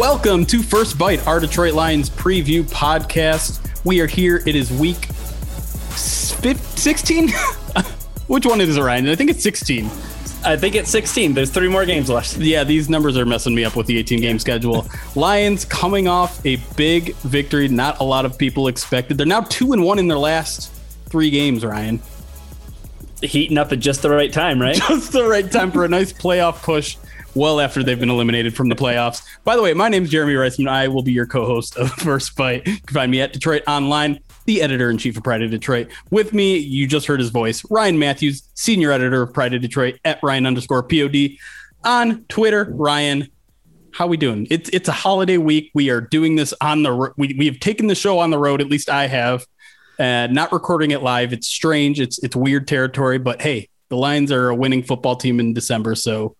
Welcome to First Bite, our Detroit Lions preview podcast. We are here. It is week 16. Which one is it, Ryan? I think it's 16. I think it's 16. There's three more games left. Yeah, these numbers are messing me up with the 18 game schedule. Lions coming off a big victory. Not a lot of people expected. They're now two and one in their last three games, Ryan. Heating up at just the right time, right? Just the right time for a nice playoff push well after they've been eliminated from the playoffs. By the way, my name is Jeremy Reisman. I will be your co-host of First Bite. You can find me at Detroit Online, the editor in chief of Pride of Detroit. With me, you just heard his voice, Ryan Matthews, senior editor of Pride of Detroit at Ryan underscore Pod on Twitter. Ryan, how we doing? It's it's a holiday week. We are doing this on the we we have taken the show on the road. At least I have. Uh, not recording it live. It's strange. It's it's weird territory. But hey, the Lions are a winning football team in December, so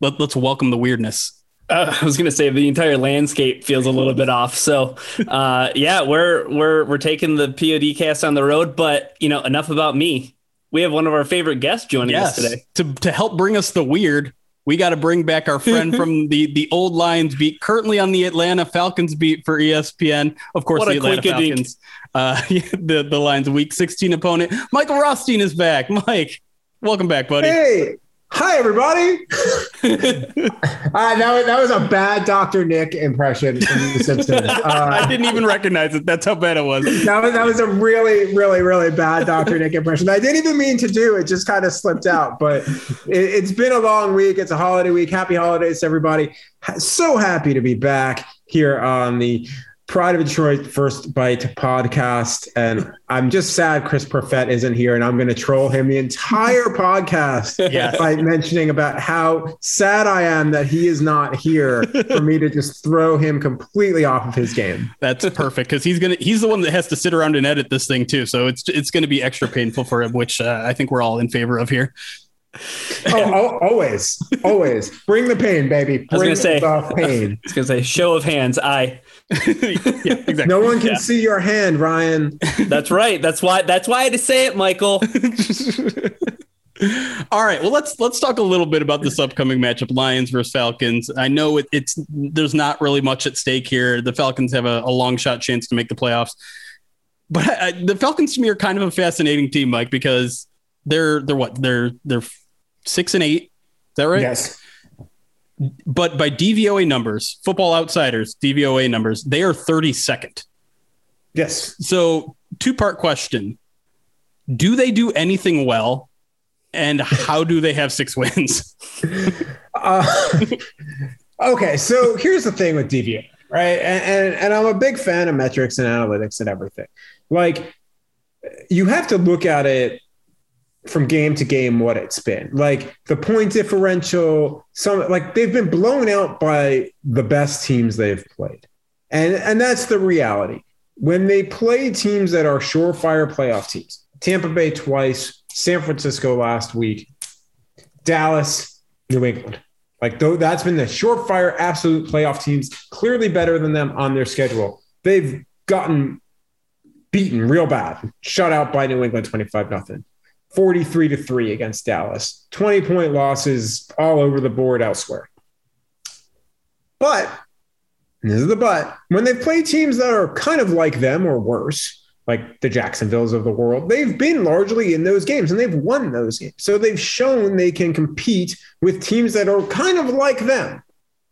let, us welcome the weirdness. Uh, I was going to say the entire landscape feels a little bit off. So, uh, yeah, we're we're we're taking the POD cast on the road. But you know, enough about me. We have one of our favorite guests joining yes. us today to to help bring us the weird. We got to bring back our friend from the the old Lions beat, currently on the Atlanta Falcons beat for ESPN. Of course, what the Atlanta Falcons, uh, the the Lions' Week 16 opponent. Michael Rothstein is back. Mike, welcome back, buddy. Hey, Hi, everybody. uh, that, that was a bad Dr. Nick impression Uh, I didn't even recognize it. That's how bad it was. That was, that was a really, really, really bad Dr. Nick impression. I didn't even mean to do it, just kind of slipped out. But it, it's been a long week. It's a holiday week. Happy holidays, everybody. So happy to be back here on the Pride of Detroit First Bite podcast. And I'm just sad Chris Perfett isn't here. And I'm going to troll him the entire podcast yes. by mentioning about how sad I am that he is not here for me to just throw him completely off of his game. That's perfect because he's going to, he's the one that has to sit around and edit this thing too. So it's, it's going to be extra painful for him, which uh, I think we're all in favor of here. oh, always, always bring the pain, baby. Bring I was gonna say pain. I was gonna say show of hands. I. yeah, exactly. No one can yeah. see your hand, Ryan. That's right. That's why. That's why I had to say it, Michael. All right. Well, let's let's talk a little bit about this upcoming matchup: Lions versus Falcons. I know it, it's there's not really much at stake here. The Falcons have a, a long shot chance to make the playoffs, but I, the Falcons to me are kind of a fascinating team, Mike, because they're they're what they're they're six and eight. Is that right? Yes. But by DVOA numbers, Football Outsiders DVOA numbers, they are 32nd. Yes. So, two part question: Do they do anything well, and how do they have six wins? uh, okay, so here's the thing with DVOA, right? And, and and I'm a big fan of metrics and analytics and everything. Like, you have to look at it from game to game what it's been. Like the point differential, some like they've been blown out by the best teams they've played. And and that's the reality. When they play teams that are surefire playoff teams, Tampa Bay twice, San Francisco last week, Dallas, New England. Like though that's been the surefire absolute playoff teams, clearly better than them on their schedule. They've gotten beaten real bad, shut out by New England 25 nothing. 43 to 3 against Dallas. 20 point losses all over the board elsewhere. But, this is the but, when they play teams that are kind of like them or worse, like the Jacksonvilles of the world, they've been largely in those games and they've won those games. So they've shown they can compete with teams that are kind of like them.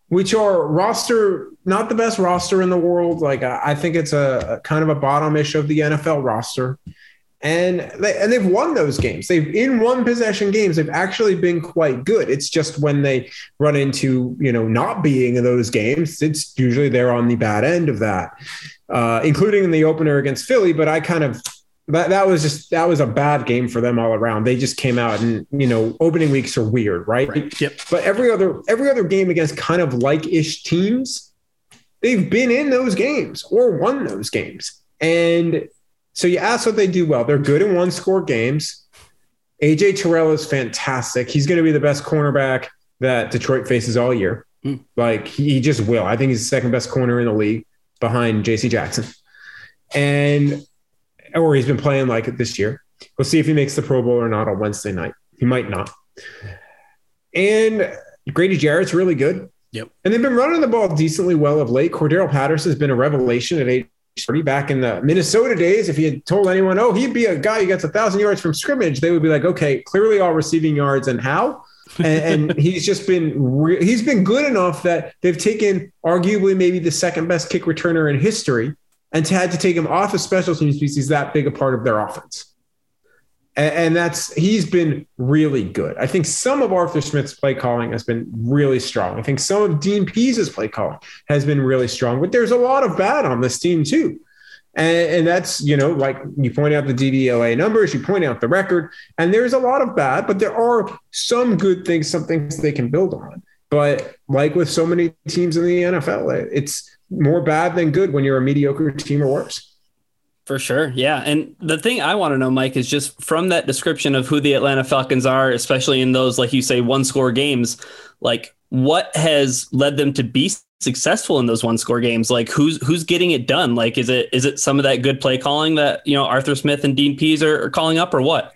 which are roster not the best roster in the world. Like I think it's a, a kind of a bottomish of the NFL roster and they and they've won those games. They've in one possession games. They've actually been quite good. It's just when they run into you know not being in those games, it's usually they're on the bad end of that, uh, including in the opener against Philly. But I kind of that that was just that was a bad game for them all around. They just came out and you know opening weeks are weird, right? right. Yep. But every other every other game against kind of like ish teams, they've been in those games or won those games. And so you ask what they do well. They're good in one score games. AJ Terrell is fantastic. He's going to be the best cornerback that Detroit faces all year. Mm. Like he just will. I think he's the second best corner in the league behind JC Jackson. And or he's been playing like it this year. We'll see if he makes the Pro Bowl or not on Wednesday night. He might not. And Grady Jarrett's really good. Yep. And they've been running the ball decently well of late. Cordarrelle Patterson has been a revelation at age back in the Minnesota days, if he had told anyone, oh, he'd be a guy who gets a thousand yards from scrimmage, they would be like, okay, clearly all receiving yards and how. and, and, he's just been re- he's been good enough that they've taken arguably maybe the second best kick returner in history and had to take him off of special teams because he's that big a part of their offense. And, and that's he's been really good. I think some of Arthur Smith's play calling has been really strong. I think some of Dean Pees's play calling has been really strong, but there's a lot of bad on this team too. And, and, that's, you know, like you point out the DVOA numbers, you point out the record, and there's a lot of bad, but there are some good things, some things they can build on. But like with so many teams in the NFL, it's more bad than good when you're a mediocre team or worse. For sure. Yeah. And the thing I want to know, Mike, is just from that description of who the Atlanta Falcons are, especially in those, like you say, one score games, like what has led them to be successful in those one score games? Like who's who's getting it done? Like is it is it some of that good play calling that, you know, Arthur Smith and Dean Pees are, are calling up or what?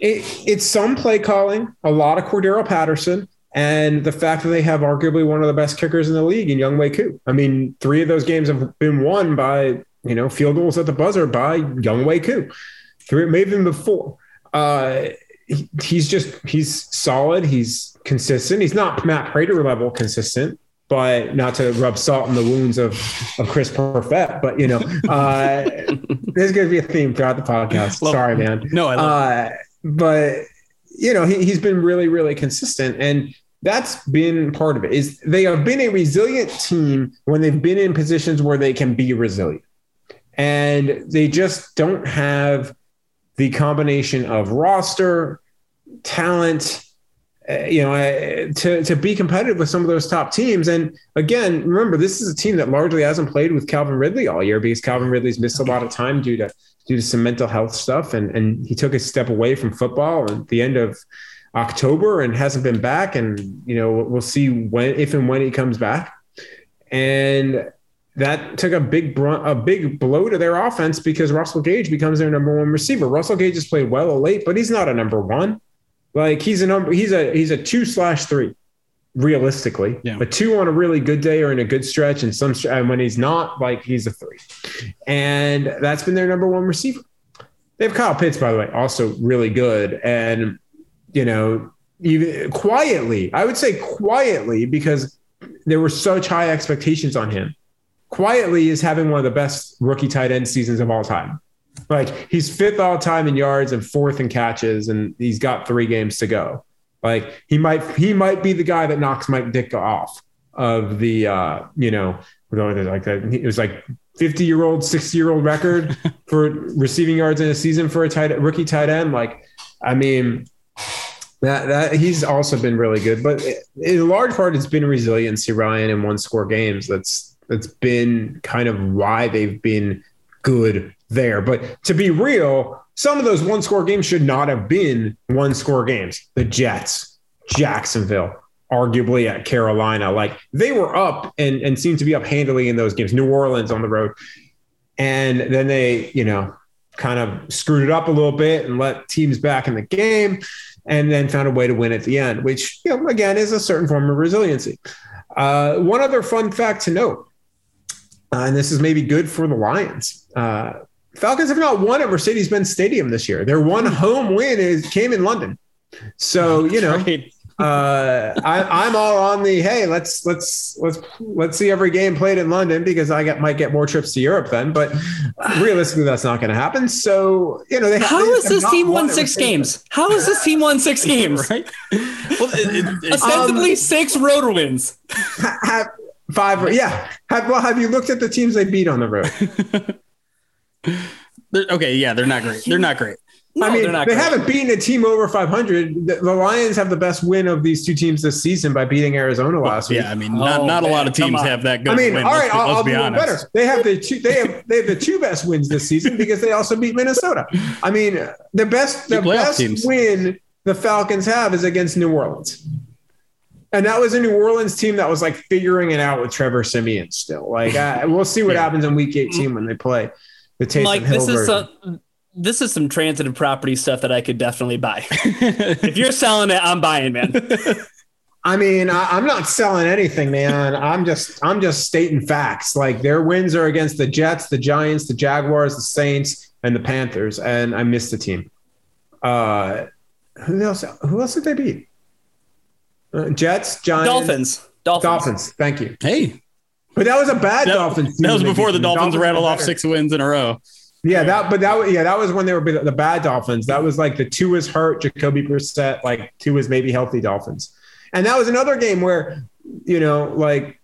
It, it's some play calling, a lot of Cordarrelle Patterson, and the fact that they have arguably one of the best kickers in the league in Younghoe Koo. I mean, three of those games have been won by you know, field goals at the buzzer by Younghoe Koo. Three, maybe even before. Uh, he, he's just he's solid. He's consistent. He's not Matt Prater level consistent, but not to rub salt in the wounds of of Chris Perfett. But you know, uh, there's going to be a theme throughout the podcast. Love Sorry, man. No, I love. Uh, but you know, he, he's been really, really consistent, and that's been part of it. Is they have been a resilient team when they've been in positions where they can be resilient and they just don't have the combination of roster, talent, uh, you know, uh, to to be competitive with some of those top teams. And again, remember, this is a team that largely hasn't played with Calvin Ridley all year because Calvin Ridley's missed a lot of time due to due to some mental health stuff, and and he took a step away from football at the end of October and hasn't been back. And you know, we'll see when if and when he comes back. And that took a big brunt, a big blow to their offense because Russell Gage becomes their number one receiver. Russell Gage has played well late, but he's not a number one. Like he's a number, he's a he's a two slash three, realistically. Yeah. A two on a really good day or in a good stretch, and some and when he's not, like he's a three, and that's been their number one receiver. They have Kyle Pitts, by the way, also really good, and you know, even quietly, I would say quietly because there were such high expectations on him quietly is having one of the best rookie tight end seasons of all time. Like he's fifth all time in yards and fourth in catches, and he's got three games to go. Like he might he might be the guy that knocks Mike Ditka off of the uh, you know like that. It was like 50 year old, 60 year old record for receiving yards in a season for a tight rookie tight end. Like, I mean, that that he's also been really good, but in large part, it's been resiliency, Ryan, in one score games. That's that's been kind of why they've been good there. But to be real, some of those one score games should not have been one score games. The Jets, Jacksonville, arguably at Carolina, like they were up and, and seemed to be up handily in those games. New Orleans on the road. And then they, you know, kind of screwed it up a little bit and let teams back in the game and then found a way to win at the end, which, you know, again, is a certain form of resiliency. Uh, one other fun fact to note uh, and this is maybe good for the Lions. Uh, Falcons have not won at Mercedes-Benz Stadium this year. Their one home win is came in London. So you know, uh, I, am all on the hey, let's let's let's let's see every game played in London because I get might get more trips to Europe then. But realistically, that's not going to happen. So you know, they how they, has this team won six games? How has this team won six games? right. Well, it, it, ostensibly um, six road wins. Have, five, yeah. Have, well, have you looked at the teams they beat on the road? okay, yeah, they're not great. They're not great. No, I mean, they great. haven't beaten a team over 500. The, the, Lions have the best win of these two teams this season by beating Arizona last week. Yeah, I mean, not, oh, not a lot of teams have that good. I mean, win. all right, let's, I'll, let's I'll be better. They have the two. They have they have the two best wins this season because they also beat Minnesota. I mean, the best the best teams. win the Falcons have is against New Orleans. And that was a New Orleans team that was like figuring it out with Trevor Siemian still. Like, I, we'll see what yeah. happens in week 18 when they play the Taysom Mike, Hill this is a, this is some transitive property stuff that I could definitely buy. if you're selling it, I'm buying, man. I mean, I, am not selling anything, man. I'm just I'm just stating facts. Like their wins are against the Jets, the Giants, the Jaguars, the Saints, and the Panthers, and I missed the team. Uh, who else? Who else did they beat? Uh, Jets, Giants, Dolphins. Dolphins. Dolphins. Thank you. Hey, but that was a bad that, Dolphins. That was before the Dolphins, Dolphins rattled off six wins in a row. Yeah, that but that yeah that was when they were the bad Dolphins. That was like the two is hurt, Jacoby Brissett, like two is maybe healthy Dolphins, and that was another game where you know like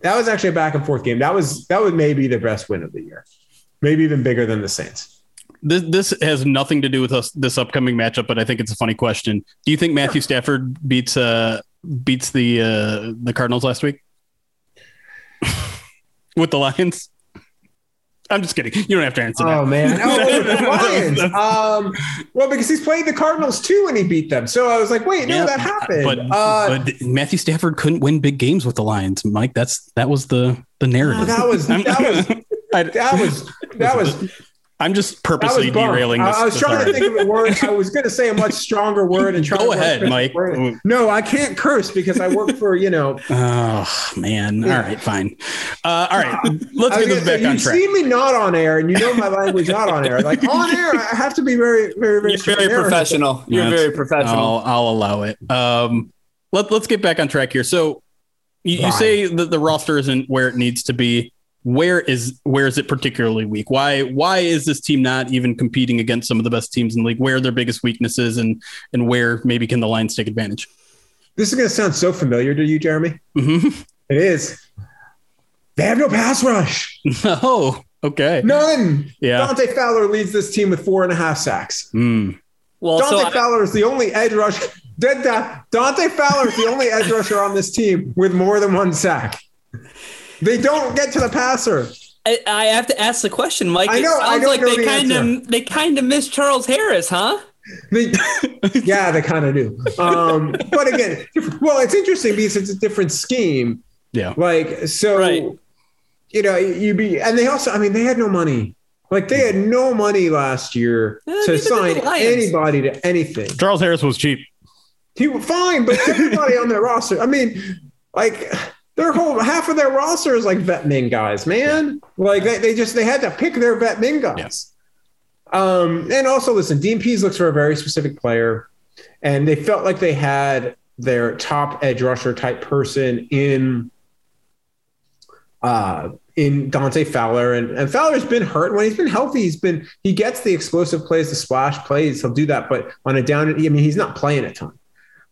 that was actually a back and forth game. That was that was maybe the best win of the year, maybe even bigger than the Saints. This this has nothing to do with us this upcoming matchup, but I think it's a funny question. Do you think Matthew Stafford beats uh beats the uh the Cardinals last week with the Lions? I'm just kidding. You don't have to answer. Oh that. man, oh, Lions. Um, well, because he's played the Cardinals too, and he beat them. So I was like, wait, no, yeah, that happened. But, uh, but Matthew Stafford couldn't win big games with the Lions, Mike. That's that was the the narrative. That was that was that was that was I'm just purposely derailing this. I was trying to think of a word. I was going to say a much stronger word and try go ahead, Mike. No, I can't curse because I work for you know. Oh man! Yeah. All right, fine. Uh, all right, let's get this back on track. You see me not on air, and you know my language not on air. Like on air, I have to be very, very, very. You're very professional. You're very professional. I'll, I'll allow it. Um, let Let's get back on track here. So, you, you say that the roster isn't where it needs to be where is where is it particularly weak? Why why is this team not even competing against some of the best teams in the league? Where are their biggest weaknesses and and where maybe can the Lions take advantage? This is going to sound so familiar to you, Jeremy. Mm-hmm. It is. They have no pass rush. No. Okay. None. Yeah. Dante Fowler leads this team with four and a half sacks. Mm. Well, Dante so Fowler I- is the only edge rush. Dante Fowler is the only edge rusher on this team with more than one sack. They don't get to the passer. I, I have to ask the question, Mike. I know. It sounds I like they kind of they kind of miss Charles Harris, huh? They, yeah, they kind of do. Um, but again, well, it's interesting because it's a different scheme. Yeah. Like so, right. you know, you be and they also, I mean, they had no money. Like they had no money last year yeah, to sign anybody to anything. Charles Harris was cheap. He was fine, but everybody on their roster. I mean, like their whole half of their roster is like vet min guys, man. Like they, they just they had to pick their vet min guys. Um, and also listen, Dean Pees looks for a very specific player, and they felt like they had their top edge rusher type person in uh in Dante Fowler. And, and Fowler's been hurt. When he's been healthy, he's been he gets the explosive plays, the splash plays, he'll do that. But on a down, I mean, he's not playing a ton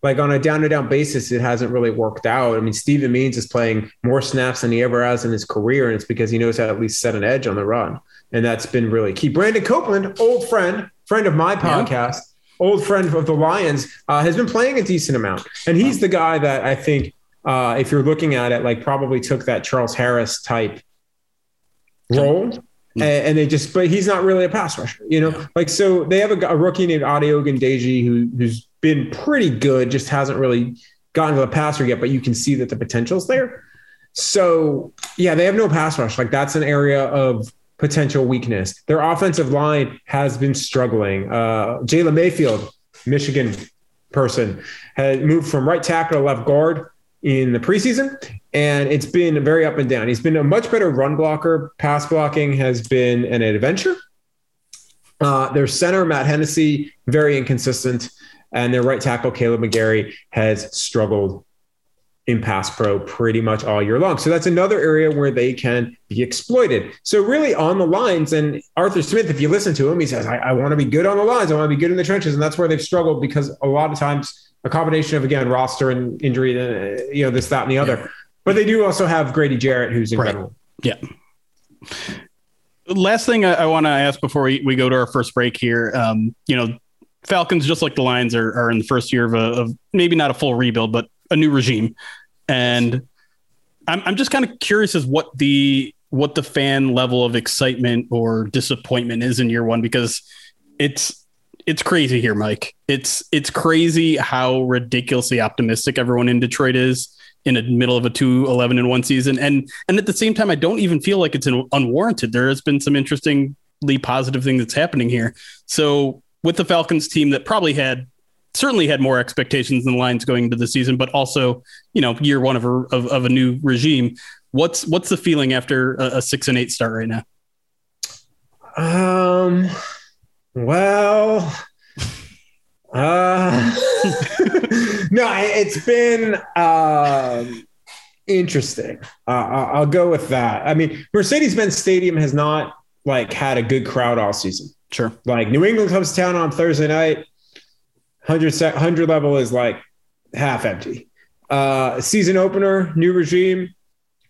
like on a down to down basis, it hasn't really worked out. I mean, Steven Means is playing more snaps than he ever has in his career, and it's because he knows how to at least set an edge on the run. And that's been really key. Brandon Copeland, old friend, friend of my podcast, yeah. old friend of the Lions, uh, has been playing a decent amount. And he's the guy that I think, uh, if you're looking at it, like probably took that Charles Harris type role. Mm-hmm. And, they just, but he's not really a pass rusher, you know. Yeah. Like so, they have a, a rookie named Ade Ogundeji who who's been pretty good, just hasn't really gotten to the passer yet, but you can see that the potential's there. So, yeah, they have no pass rush. Like that's an area of potential weakness. Their offensive line has been struggling. Uh, Jalen Mayfield, Michigan person, had moved from right tackle to left guard in the preseason, and it's been very up and down. He's been a much better run blocker. Pass blocking has been an adventure. Uh, their center, Matt Hennessy, very inconsistent. And their right tackle, Kaleb McGary, has struggled in pass pro pretty much all year long. So that's another area where they can be exploited. So really on the lines, and Arthur Smith, if you listen to him, he says, I, I want to be good on the lines. I want to be good in the trenches. And that's where they've struggled because a lot of times a combination of, again, roster and injury, uh, you know, this, that, and the other. Yeah. But they do also have Grady Jarrett, who's incredible. Right. Yeah. Last thing I, I want to ask before we, we go to our first break here, um, you know, Falcons, just like the Lions, are, are in the first year of, a, of maybe not a full rebuild, but a new regime, and I'm I'm just kind of curious as what the what the fan level of excitement or disappointment is in year one because it's it's crazy here, Mike. It's it's crazy how ridiculously optimistic everyone in Detroit is in the middle of a 2 11 and 1 season and and at the same time I don't even feel like it's an unwarranted. There has been some interestingly positive thing that's happening here. So with the Falcons team that probably had certainly had more expectations than the Lions going into the season, but also, you know, year one of a, of, of a new regime. What's what's the feeling after a, a, six and eight start right now? Um, well, uh, no, it's been uh, interesting. Uh, I'll go with that. I mean, Mercedes-Benz Stadium has not like had a good crowd all season. Sure. Like New England comes to town on Thursday night 100, 100 level is like half empty. Uh, season opener, new regime,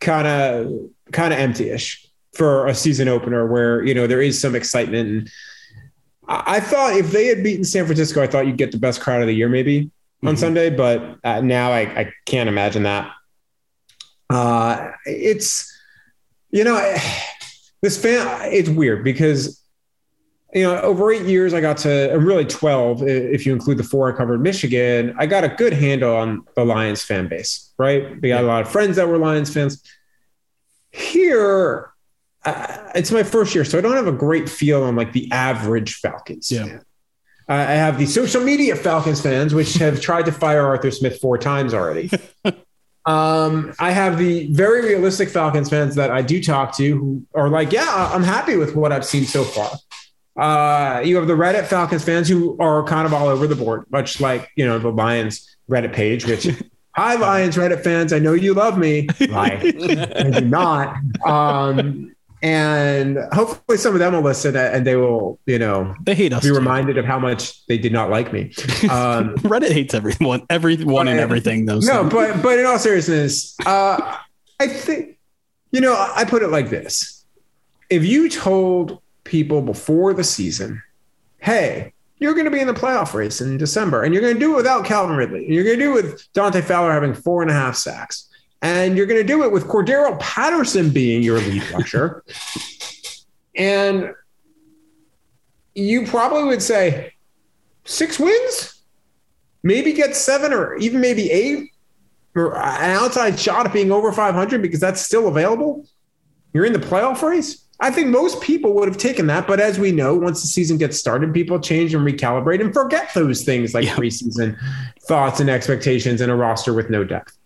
kind of kind of empty-ish for a season opener where you know there is some excitement. And I, I thought if they had beaten San Francisco, I thought you'd get the best crowd of the year maybe mm-hmm. on Sunday, but uh, now I, I can't imagine that. Uh, it's you know this fan. It's weird because you know, over eight years, I got to, really 12, if you include the four I covered Michigan, I got a good handle on the Lions fan base, right? We got a lot of friends that were Lions fans. Here, uh, it's my first year, so I don't have a great feel on like the average Falcons yeah. fan. I have the social media Falcons fans, which have tried to fire Arthur Smith four times already. um, I have the very realistic Falcons fans that I do talk to who are like, yeah, I'm happy with what I've seen so far. Uh, you have the Reddit Falcons fans who are kind of all over the board, much like you know the Lions Reddit page. Which, hi Lions Reddit fans, I know you love me. Lie, I do not. Um, and hopefully some of them will listen and they will, you know, they hate us. Be too. reminded of how much they did not like me. Um, Reddit hates everyone, everyone, and everything. No, but but in all seriousness, uh, I think you know I put it like this: if you told people before the season, hey, you're going to be in the playoff race in December, and you're going to do it without Calvin Ridley. And you're going to do it with Dante Fowler having four and a half sacks. And you're going to do it with Cordarrelle Patterson being your lead rusher. and you probably would say six wins, maybe get seven or even maybe eight, or an outside shot at being over 500 because that's still available. You're in the playoff race. I think most people would have taken that. But as we know, once the season gets started, people change and recalibrate and forget those things like yeah. preseason thoughts and expectations and a roster with no depth.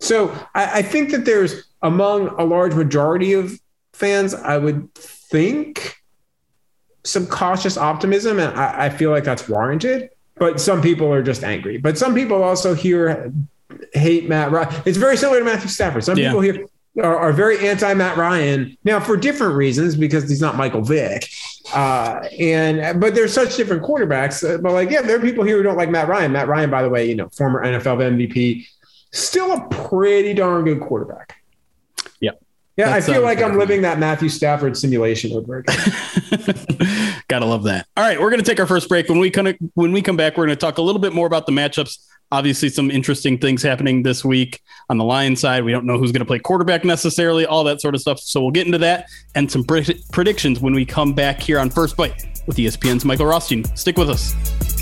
So I, I think that there's among a large majority of fans, I would think some cautious optimism. And I, I feel like that's warranted. But some people are just angry. But some people also here hate Matt Ryan. It's very similar to Matthew Stafford. Some yeah. people here are, are very anti Matt Ryan now for different reasons because he's not Michael Vick. Uh, and but there's such different quarterbacks. Uh, but like, yeah, there are people here who don't like Matt Ryan. Matt Ryan, by the way, you know, former NFL MVP, still a pretty darn good quarterback. Yeah. Yeah, That's, I feel um, like I'm living that Matthew Stafford simulation over again. Gotta love that. All right, we're gonna take our first break. When we kind of when we come back, we're gonna talk a little bit more about the matchups Obviously, some interesting things happening this week on the Lions side. We don't know who's going to play quarterback necessarily, all that sort of stuff. So we'll get into that and some predictions when we come back here on First Bite with ESPN's Michael Rothstein. Stick with us.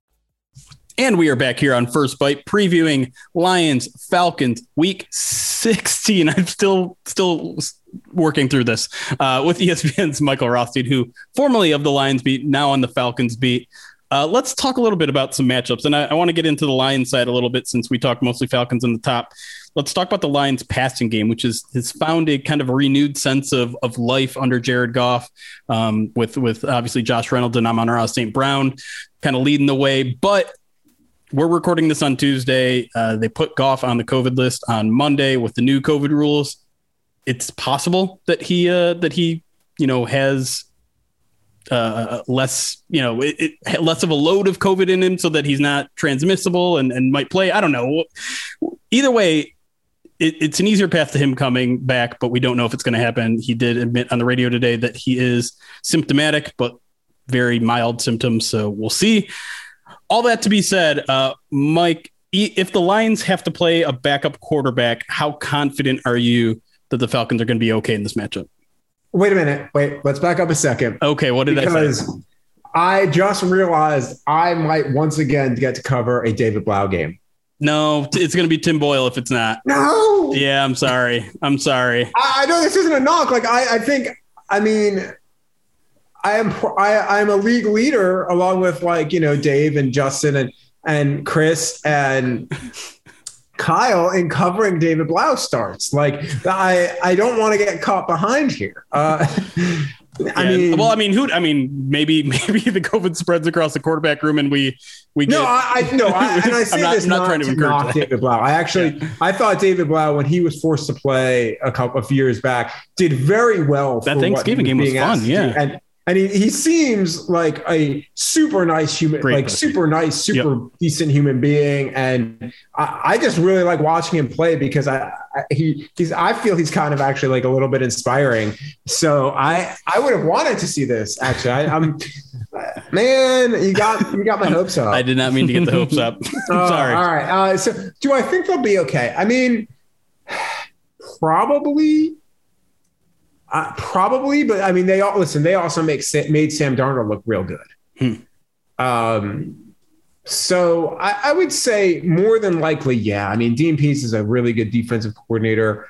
And we are back here on First Bite previewing Lions Falcons week 16. I'm still still working through this uh, with ESPN's Michael Rothstein, who formerly of the Lions beat, now on the Falcons beat. Uh, let's talk a little bit about some matchups. And I, I want to get into the Lions side a little bit since we talked mostly Falcons in the top. Let's talk about the Lions passing game, which is has found a kind of a renewed sense of of life under Jared Goff, um, with with obviously Josh Reynolds and Amon-Ra St. Brown kind of leading the way. But we're recording this on Tuesday. Uh, they put Goff on the COVID list on Monday with the new COVID rules. It's possible that he uh, that he you know has uh, less you know it, it, less of a load of COVID in him, so that he's not transmissible and and might play. I don't know. Either way. It, it's an easier path to him coming back, but we don't know if it's going to happen. He did admit on the radio today that he is symptomatic, but very mild symptoms. So we'll see all that to be said, uh, Mike, if the Lions have to play a backup quarterback, how confident are you that the Falcons are going to be okay in this matchup? Wait a minute. Wait, let's back up a second. Okay, what did because I say? I just realized I might once again get to cover a David Blough game. No, it's going to be Tim Boyle if it's not. No. Yeah, I'm sorry. I'm sorry. I, I know this isn't a knock. Like I, I think. I mean, I am I, I'm a league leader along with like you know Dave and Justin and and Chris and Kyle in covering David Blough starts. Like I I don't want to get caught behind here. Uh, I mean, well, I mean, who? I mean, maybe maybe the COVID spreads across the quarterback room, and we we no, I, I no, I, and I say I'm not, this not, not trying to, to knock David Blough. I actually yeah. I thought David Blough when he was forced to play a couple of years back did very well. That Thanksgiving game was fun, yeah, and and he, he seems like a super nice human, Great like person. super nice, super yep. decent human being. And I, I, just really like watching him play because I, I, he he's I feel he's kind of actually like a little bit inspiring. So I I would have wanted to see this actually. I, am man, you got you got my hopes up. I did not mean to get the hopes up. uh, Sorry. All right. Uh, so do I think they'll be okay? I mean, probably uh, probably, but I mean, they all listen. They also make made Sam Darnold look real good. Hmm. Um, so I, I, would say more than likely, yeah. I mean, Dean Pees is a really good defensive coordinator.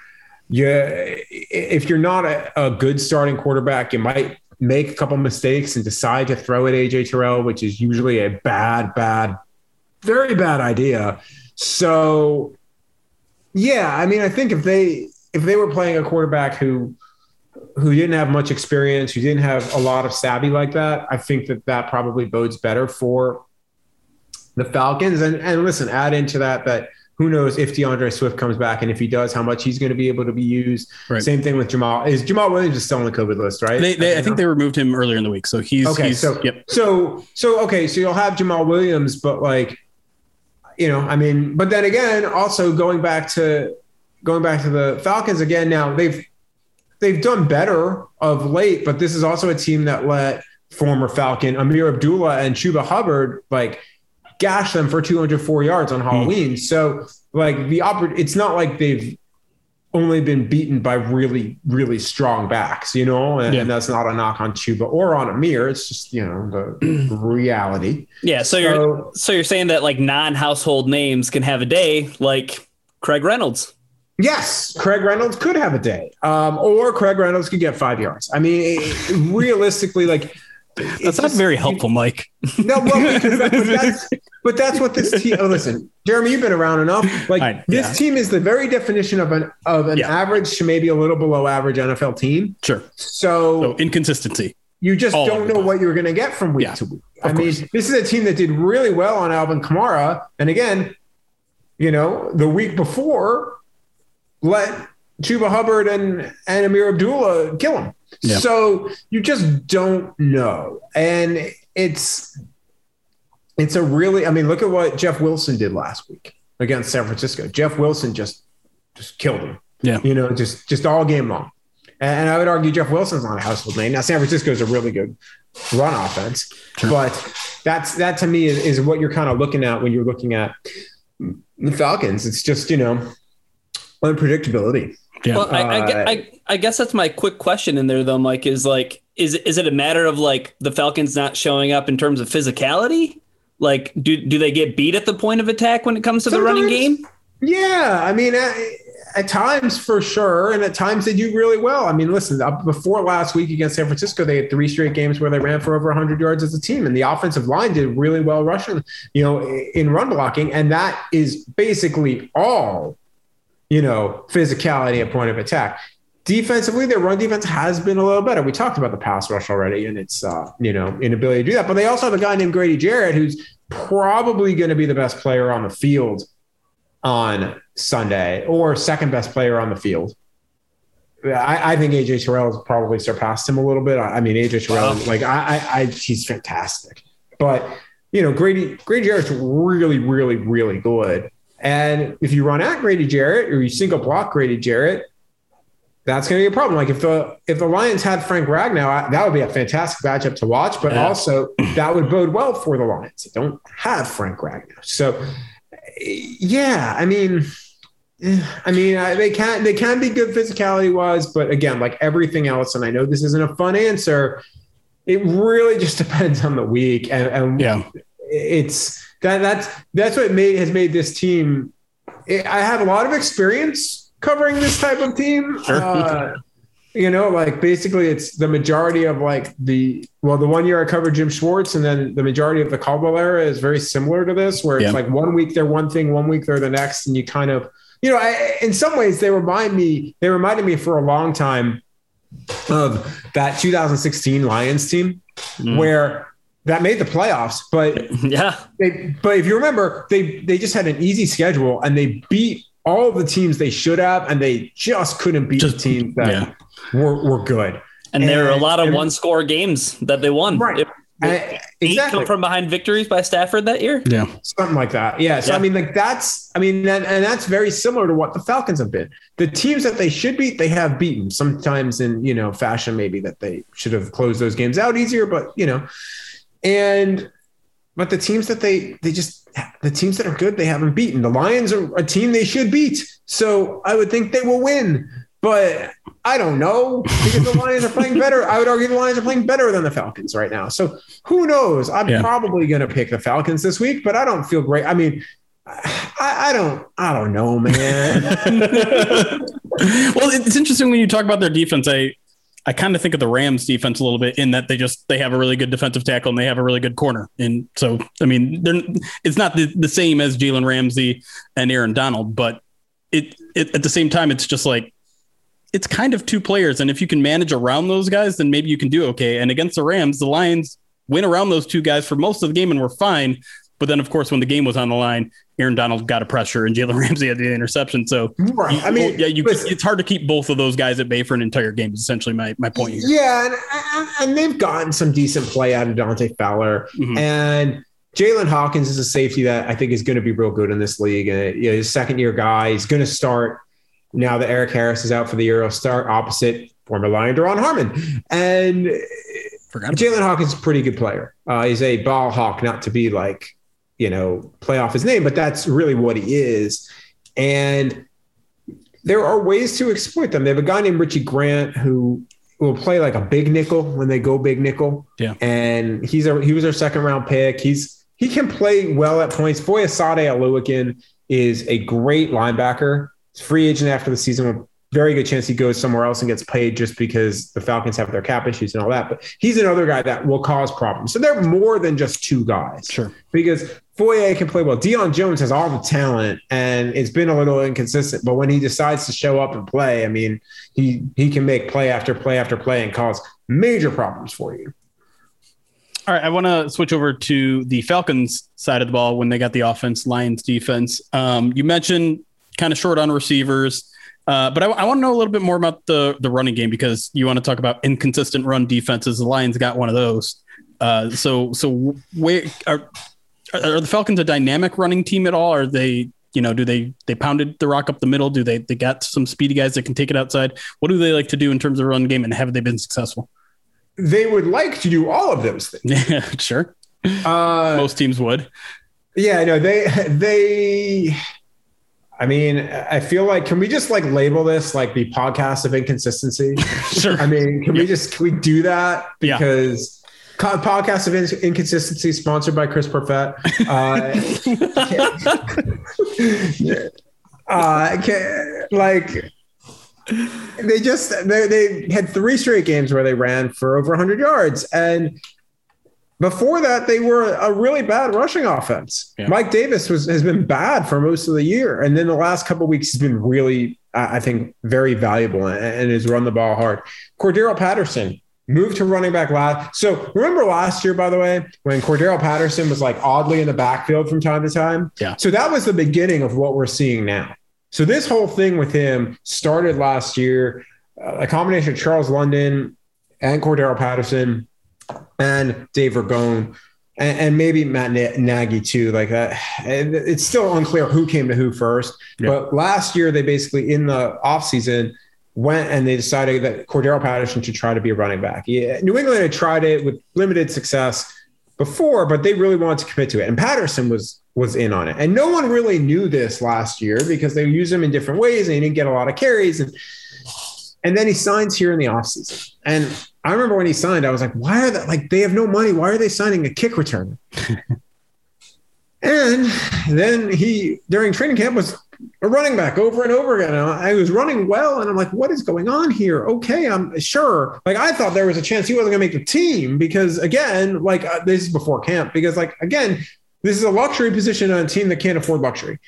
Yeah, if you're not a, a good starting quarterback, you might make a couple mistakes and decide to throw at AJ Terrell, which is usually a bad, bad, very bad idea. So, yeah, I mean, I think if they if they were playing a quarterback who who didn't have much experience, who didn't have a lot of savvy like that, I think that that probably bodes better for the Falcons. And and listen, add into that that who knows if DeAndre Swift comes back, and if he does, how much he's going to be able to be used. Right. Same thing with Jamal. Is Jamal Williams is still on the COVID list, right? They, they, I, I think they removed him earlier in the week, so he's okay. He's, so yep. so so okay. So you'll have Jamal Williams, but like, you know, I mean, but then again, also going back to going back to the Falcons again. Now they've they've done better of late, but this is also a team that let former Falcon Ameer Abdullah and Chuba Hubbard like gash them for 204 yards on Halloween. Mm. So like the oppor- it's not like they've only been beaten by really, really strong backs, you know, and, yeah. and that's not a knock on Chuba or on Amir. It's just, you know, the reality. Yeah. So, so you're, so you're saying that like non-household names can have a day like Craig Reynolds. Yes, Craig Reynolds could have a day, um, or Craig Reynolds could get five yards. I mean, realistically, like That's not very helpful, Mike. No, well, that, but, that's, but that's what this team. Oh, listen, Jeremy, you've been around enough. Like I- this yeah. team is the very definition of an of an Yeah. average to maybe a little below average NFL team. Sure. So, So inconsistency. you just all don't know what you're going to get from week Yeah, to week. I mean, course. this is a team that did really well on Alvin Kamara, and again, you know, the week before, let Chuba Hubbard and and Ameer Abdullah kill him. Yeah. So you just don't know, and it's it's a really. I mean, look at what Jeff Wilson did last week against San Francisco. Jeff Wilson just just killed him. Yeah. you know, just just all game long. And I would argue Jeff Wilson's not a household name. Now, San Francisco is a really good run offense, but that's that to me is, is what you're kind of looking at when you're looking at the Falcons. It's just you know unpredictability. Yeah. Well, I, I, Uh, I, I guess that's my quick question in there, though, Mike. Is like, is is it a matter of like the Falcons not showing up in terms of physicality? Like, do do they get beat at the point of attack when it comes to the running game? Yeah, I mean, at, at times for sure, and at times they do really well. I mean, listen, before last week against San Francisco, they had three straight games where they ran for over 100 yards as a team, and the offensive line did really well rushing, you know, in run blocking, and that is basically all, you know, physicality at point of attack. Defensively, their run defense has been a little better. We talked about the pass rush already, and its uh, you know inability to do that. But they also have a guy named Grady Jarrett, who's probably going to be the best player on the field on Sunday or second best player on the field. I, I think AJ Terrell has probably surpassed him a little bit. I, I mean, AJ Terrell, Wow. like I, I, I, he's fantastic. But you know, Grady Grady Jarrett's really, really, really good. And if you run at Grady Jarrett or you single block Grady Jarrett, that's going to be a problem. Like if the if the Lions had Frank Ragnow, that would be a fantastic matchup to watch. But Yeah. also that would bode well for the Lions. They don't have Frank Ragnow, so yeah. I mean, eh, I mean, they can they can be good physicality wise, but again, like everything else, and I know this isn't a fun answer. It really just depends on the week, and, and Yeah. it's that that's that's what made has made this team. I have a lot of experience covering this type of team. Sure. Uh, you know, like basically, it's the majority of like the well, the one year I covered Jim Schwartz, and then the majority of the Caldwell era is very similar to this, where it's Yeah. like one week they're one thing, one week they're the next, and you kind of, you know, I, in some ways they remind me, they reminded me for a long time of that 2016 Lions team, Mm. where that made the playoffs, but Yeah, they, but if you remember, they they just had an easy schedule and they beat all the teams they should have, and they just couldn't beat Just- the teams that yeah. were, were good. and there are a lot of one-score games that they won. Right. It- And- eight exactly. come from behind victories by Stafford that year. Yeah. Something like that. Yeah. So Yeah. I mean, like that's I mean, and, and that's very similar to what the Falcons have been. The teams that they should beat, they have beaten. Sometimes in you know fashion, maybe that they should have closed those games out easier, but you know, and but the teams that they they just the teams that are good, they haven't beaten. The Lions are a team they should beat. So I would think they will win. But I don't know because the Lions are playing better. I would argue the Lions are playing better than the Falcons right now. So who knows? I'm Yeah. probably going to pick the Falcons this week, but I don't feel great. I mean, I, I don't, I don't know, man. well, it's interesting when you talk about their defense. I I kind of think of the Rams defense a little bit in that they just they have a really good defensive tackle and they have a really good corner. And so I mean, they're it's not the, the same as Jalen Ramsey and Aaron Donald, but it, it at the same time it's just like it's kind of two players. And if you can manage around those guys, then maybe you can do okay. And against the Rams, the Lions went around those two guys for most of the game and were fine. But then, of course, when the game was on the line, Aaron Donald got a pressure and Jalen Ramsey had the interception. So right. you- I mean, yeah, you, listen, it's hard to keep both of those guys at bay for an entire game. Is essentially my my point here. Yeah, and, and- they've gotten some decent play out of Dante Fowler, Mhm. and Jaylinn Hawkins is a safety that I think is going to be real good in this league. And you know, he's a second year guy. He's going to start now that Erik Harris is out for the year. He'll start opposite former Lion Duron Harmon, and Jaylinn Hawkins is a pretty good player. Uh, he's a ball hawk, not to be like, you know, play off his name, but that's really what he is. And there are ways to exploit them. They have a guy named Richie Grant who will play like a big nickel when they go big nickel. Yeah. And he's a he was our second round pick. He's he can play well at points. Foyesade Oluokun is a great linebacker. He's free agent after the season very good chance he goes somewhere else and gets paid just because the Falcons have their cap issues and all that. But he's another guy that will cause problems. So they're more than just two guys. Sure. Because Foye can play well. Deion Jones has all the talent and it's been a little inconsistent. But when he decides to show up and play, I mean, he he can make play after play after play and cause major problems for you. All right, I want to switch over to the Falcons side of the ball when they got the offense, Lions defense. Um, you mentioned kind of short on receivers. Uh, but I, I want to know a little bit more about the the running game because you want to talk about inconsistent run defenses. The Lions got one of those. Uh, so so where are are the Falcons a dynamic running team at all? Are they you know do they they pounded the rock up the middle? Do they they got some speedy guys that can take it outside? What do they like to do in terms of run game, and have they been successful? They would like to do all of those things. Yeah, sure. Uh, Most teams would. Yeah, no, they they I mean, I feel like can we just like label this like the podcast of inconsistency? Sure. I mean, can we just can we do that because co- podcast of In- inconsistency sponsored by Chris Perfett. Uh, uh, can, like they just they, they had three straight games where they ran for over 100 yards and before that they were a really bad rushing offense. Yeah. mike davis was has been bad for most of the year. And then the last couple of weeks he's been really i I think very valuable and, and has run the ball hard. Cordarrelle patterson moved to running back last so remember last year by the way when cordarrelle patterson was like oddly in the backfield from time to time? Yeah. so that was the beginning of what we're seeing now. So this whole thing with him started last year, uh, a combination of Charles London and Cordarrelle Patterson and Dave Ragone and, and maybe Matt Na- Nagy too. Like it's still unclear who came to who first. Yeah. But last year they basically in the offseason went and they decided that Cordarrelle Patterson should try to be a running back. Yeah, New England had tried it with limited success before, but they really wanted to commit to it. And Patterson was was in on it. And no one really knew this last year because they used him in different ways and he didn't get a lot of carries. And and then he signs here in the offseason. And I remember when he signed, I was like, why are they like they have no money? Why are they signing a kick returner? and then he during training camp was a running back over and over again. And I was running well, and I'm like, what is going on here? Okay, I'm sure. Like I thought there was a chance he wasn't going to make the team because again, like uh, this is before camp because like again, this is a luxury position on a team that can't afford luxury.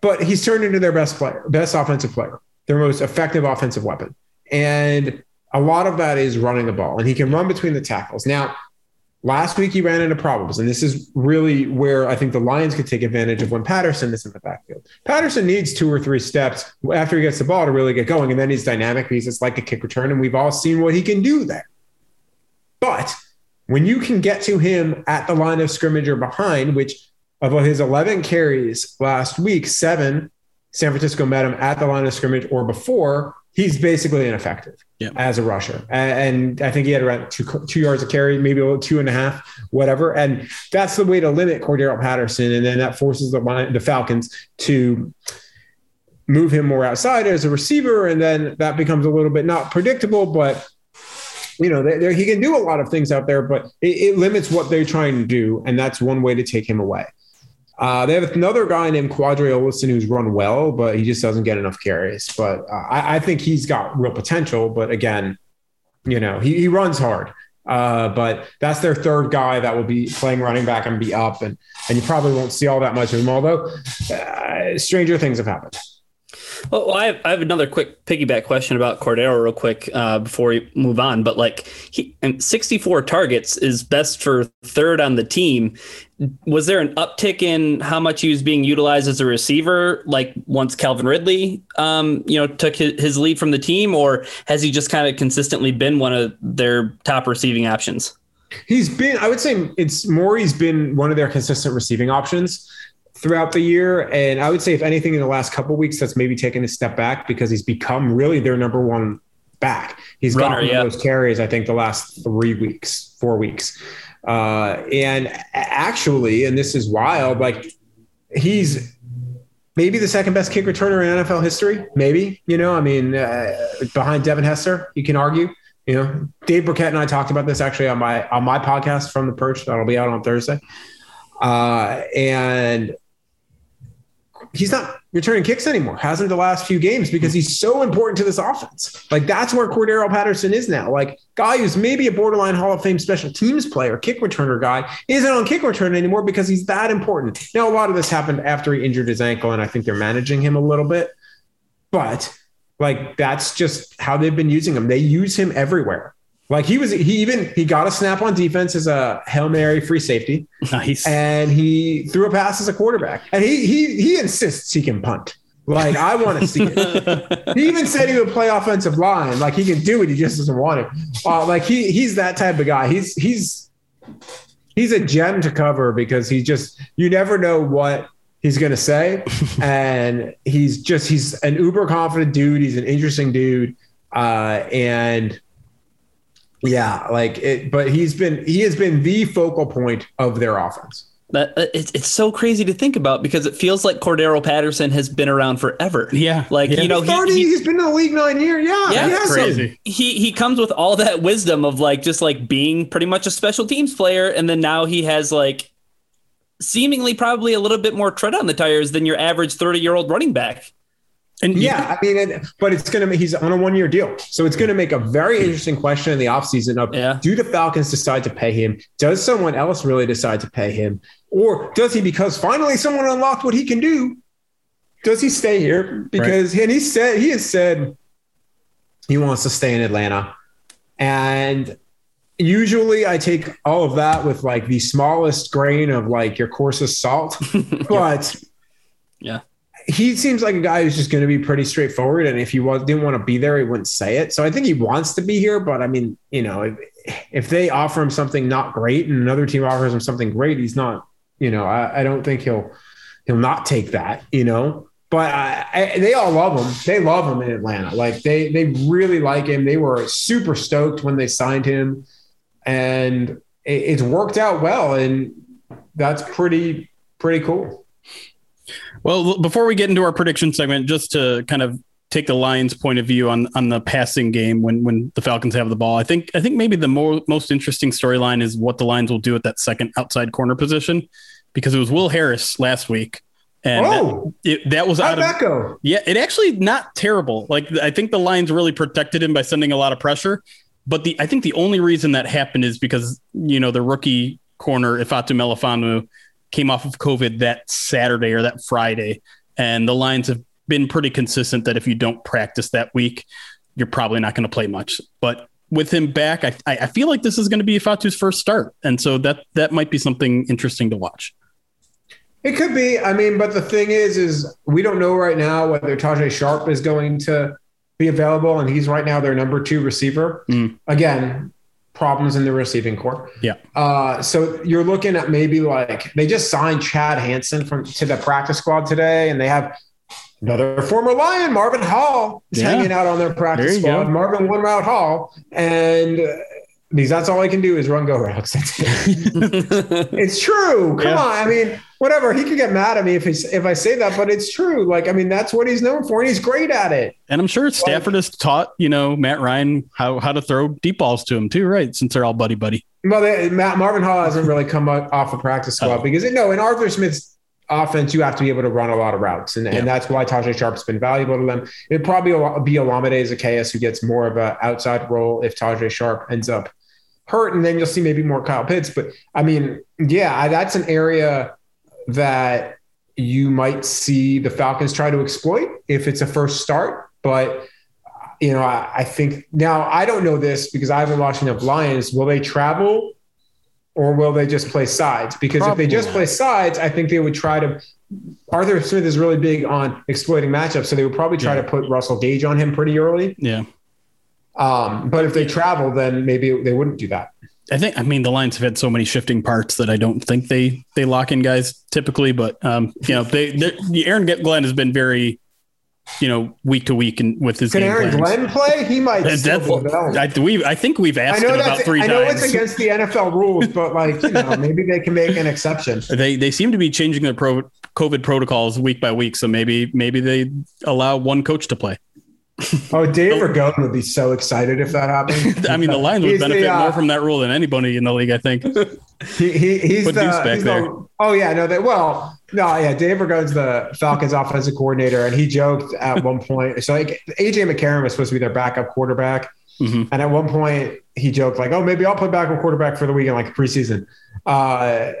But he's turned into their best player, best offensive player, their most effective offensive weapon, and a lot of that is running the ball, and he can run between the tackles. Now, Last week he ran into problems, and this is really where I think the Lions could take advantage of when Patterson is in the backfield. Patterson needs two or three steps after he gets the ball to really get going, and then he's dynamic because it's like a kick return, and we've all seen what he can do there. But when you can get to him at the line of scrimmage or behind, which of his 11 carries last week, seven San Francisco met him at the line of scrimmage or before, he's basically ineffective as a rusher. And, I think he had around two, two yards of carry, maybe a little two and a half, whatever. And that's the way to limit Cordarrelle Patterson. And then that forces the, the Falcons to move him more outside as a receiver. And then that becomes a little bit not predictable, but you know, they- he can do a lot of things out there, but it, it limits what they're trying to do. And that's one way to take him away. Uh, they have another guy named Qadree Ollison who's run well, but he just doesn't get enough carries. But uh, I, I think he's got real potential. But again, you know, he, he runs hard. Uh, but that's their third guy that will be playing running back and be up, and and you probably won't see all that much of him. Although uh, stranger things have happened. Well, I have, I have another quick piggyback question about Cordarrelle, real quick, uh, before we move on. But like, he and 64 targets is best for third on the team. Was there an uptick in how much he was being utilized as a receiver, like once Calvin Ridley, um, you know, took his, his lead from the team, or has he just kind of consistently been one of their top receiving options? He's been, I would say, it's more. He's been one of their consistent receiving options throughout the year, and I would say, if anything, in the last couple of weeks, that's maybe taken a step back because he's become really their number one back. He's Runner, gotten yeah. those carries, I think, the last three weeks, four weeks, uh, and actually, and this is wild, like he's maybe the second best kick returner in NFL history. Maybe, you know, I mean, uh, behind Devin Hester, you can argue. You know, Dave Birkett and I talked about this actually on my on my podcast from the perch that'll be out on Thursday. Uh, and he's not returning kicks anymore. Hasn't the last few games because he's so important to this offense. Like that's where Cordarrelle Patterson is now. Like guy who's maybe a borderline Hall of Fame special teams player, kick returner guy, isn't on kick return anymore because he's that important. Now a lot of this happened after he injured his ankle, and I think they're managing him a little bit. But like that's just how they've been using him. They use him everywhere. Like he was, he even he got a snap on defense as a hail mary free safety, Nice. and he threw a pass as a quarterback. And he he he insists he can punt. Like I want to see it. he even said he would play offensive line. Like he can do it. He just doesn't want it. Uh, like he he's that type of guy. He's he's he's a gem to cover because he just you never know what he's going to say, and he's just he's an uber confident dude. He's an interesting dude, uh, and yeah, like it. But he's been he has been the focal point of their offense. That uh, it's it's so crazy to think about because it feels like Cordarrelle Patterson has been around forever. Yeah. like Yeah. you know, he, 30, he, he's been in the league nine years. Yeah, Yeah, he has some. crazy. he he comes with all that wisdom of like just like being pretty much a special teams player, and then now he has like seemingly probably a little bit more tread on the tires than your average thirty year old running back. And Yeah, I mean, it, but it's going to he's on a one year deal. So it's going to make a very interesting question in the offseason of Yeah. do the Falcons decide to pay him? Does someone else really decide to pay him? Or does he, because finally someone unlocked what he can do, does he stay here? Because, and he said, he has said he wants to stay in Atlanta. And usually I take all of that with like the smallest grain of like your coarsest salt. but Yeah. He seems like a guy who's just going to be pretty straightforward. And if he was, didn't want to be there, he wouldn't say it. So I think he wants to be here. But I mean, you know, if, if they offer him something not great and another team offers him something great, he's not, you know, I, I don't think he'll, he'll not take that, you know. But I, I, they all love him. They love him in Atlanta. Like they, they really like him. They were super stoked when they signed him, and it, it's worked out well. And that's pretty, pretty cool. Well, before we get into our prediction segment, just to kind of take the Lions' point of view on on the passing game when when the Falcons have the ball, I think I think maybe the more, most interesting storyline is what the Lions will do at that second outside corner position, because it was Will Harris last week, and Oh. that, it, that was out of go? yeah, it actually not terrible. Like I think the Lions really protected him by sending a lot of pressure. But the I think the only reason that happened is because you know the rookie corner Ifatu Melifonwu came off of COVID that Saturday or that Friday, and the lines have been pretty consistent that if you don't practice that week, you're probably not going to play much. But with him back, I I feel like this is going to be Fatu's first start, and so that that might be something interesting to watch. It could be. I mean, but the thing is, is we don't know right now whether Tajae Sharpe is going to be available, and he's right now their number two receiver. Mm. Again, problems in the receiving corps. Yeah. Uh, so you're looking at maybe like they just signed Chad Hansen from to the practice squad today, and they have another former Lion, Marvin Hall, is Yeah. hanging out on their practice squad. go. Marvin one route Hall, and. Because that's all I can do is run go routes. It's true. Come Yeah. on. I mean, whatever. He could get mad at me if he, if I say that, but it's true. Like, I mean, that's what he's known for, and he's great at it. And I'm sure Stafford has taught, you know, Matt Ryan how, how to throw deep balls to him too, right? Since they're all buddy buddy. Well, they, Matt, Marvin Hall hasn't really come off a practice squad Oh. because no, in Arthur Smith's offense, you have to be able to run a lot of routes, and, Yeah. and that's why Tajae Sharpe's been valuable to them. It'd probably be Olamide Zaccheaus who gets more of an outside role if Tajae Sharpe ends up hurt, and then you'll see maybe more Kyle Pitts. But I mean, yeah, I- that's an area that you might see the Falcons try to exploit if it's a first start. But you know, I, I think now I don't know this because I haven't watched enough Lions. Will they travel or will they just play sides? Because Probably if they just not. play sides, I think they would try to. Arthur Smith is really big on exploiting matchups, so they would probably try Yeah. to put Russell Gage on him pretty early. Yeah. Um, but if they travel, then maybe they wouldn't do that. I think I mean the Lions have had so many shifting parts that I don't think they they lock in guys typically, but um, you know they they- Aaron Glenn has been very you know week to week and with his Can game Aaron plans. Glenn play? He might. I, we I think we've asked him about three I know times. it's against the NFL rules, but like you know, maybe they can make an exception. they they seem to be changing their pro COVID protocols week by week, so maybe maybe they allow one coach to play. Oh, Dave Ragone would be so excited if that happened. I mean, the Lions would benefit the, uh, more from that rule than anybody in the league. I think. He, he, he's Put the, he's there. the- oh yeah, no, that well, no, yeah. Dave Ragone's the Falcons offensive coordinator, and he joked at one point. So like AJ McCarron was supposed to be their backup quarterback, Mhm. and at one point he joked like, "Oh, maybe I'll play backup quarterback for the weekend, like preseason." Uh,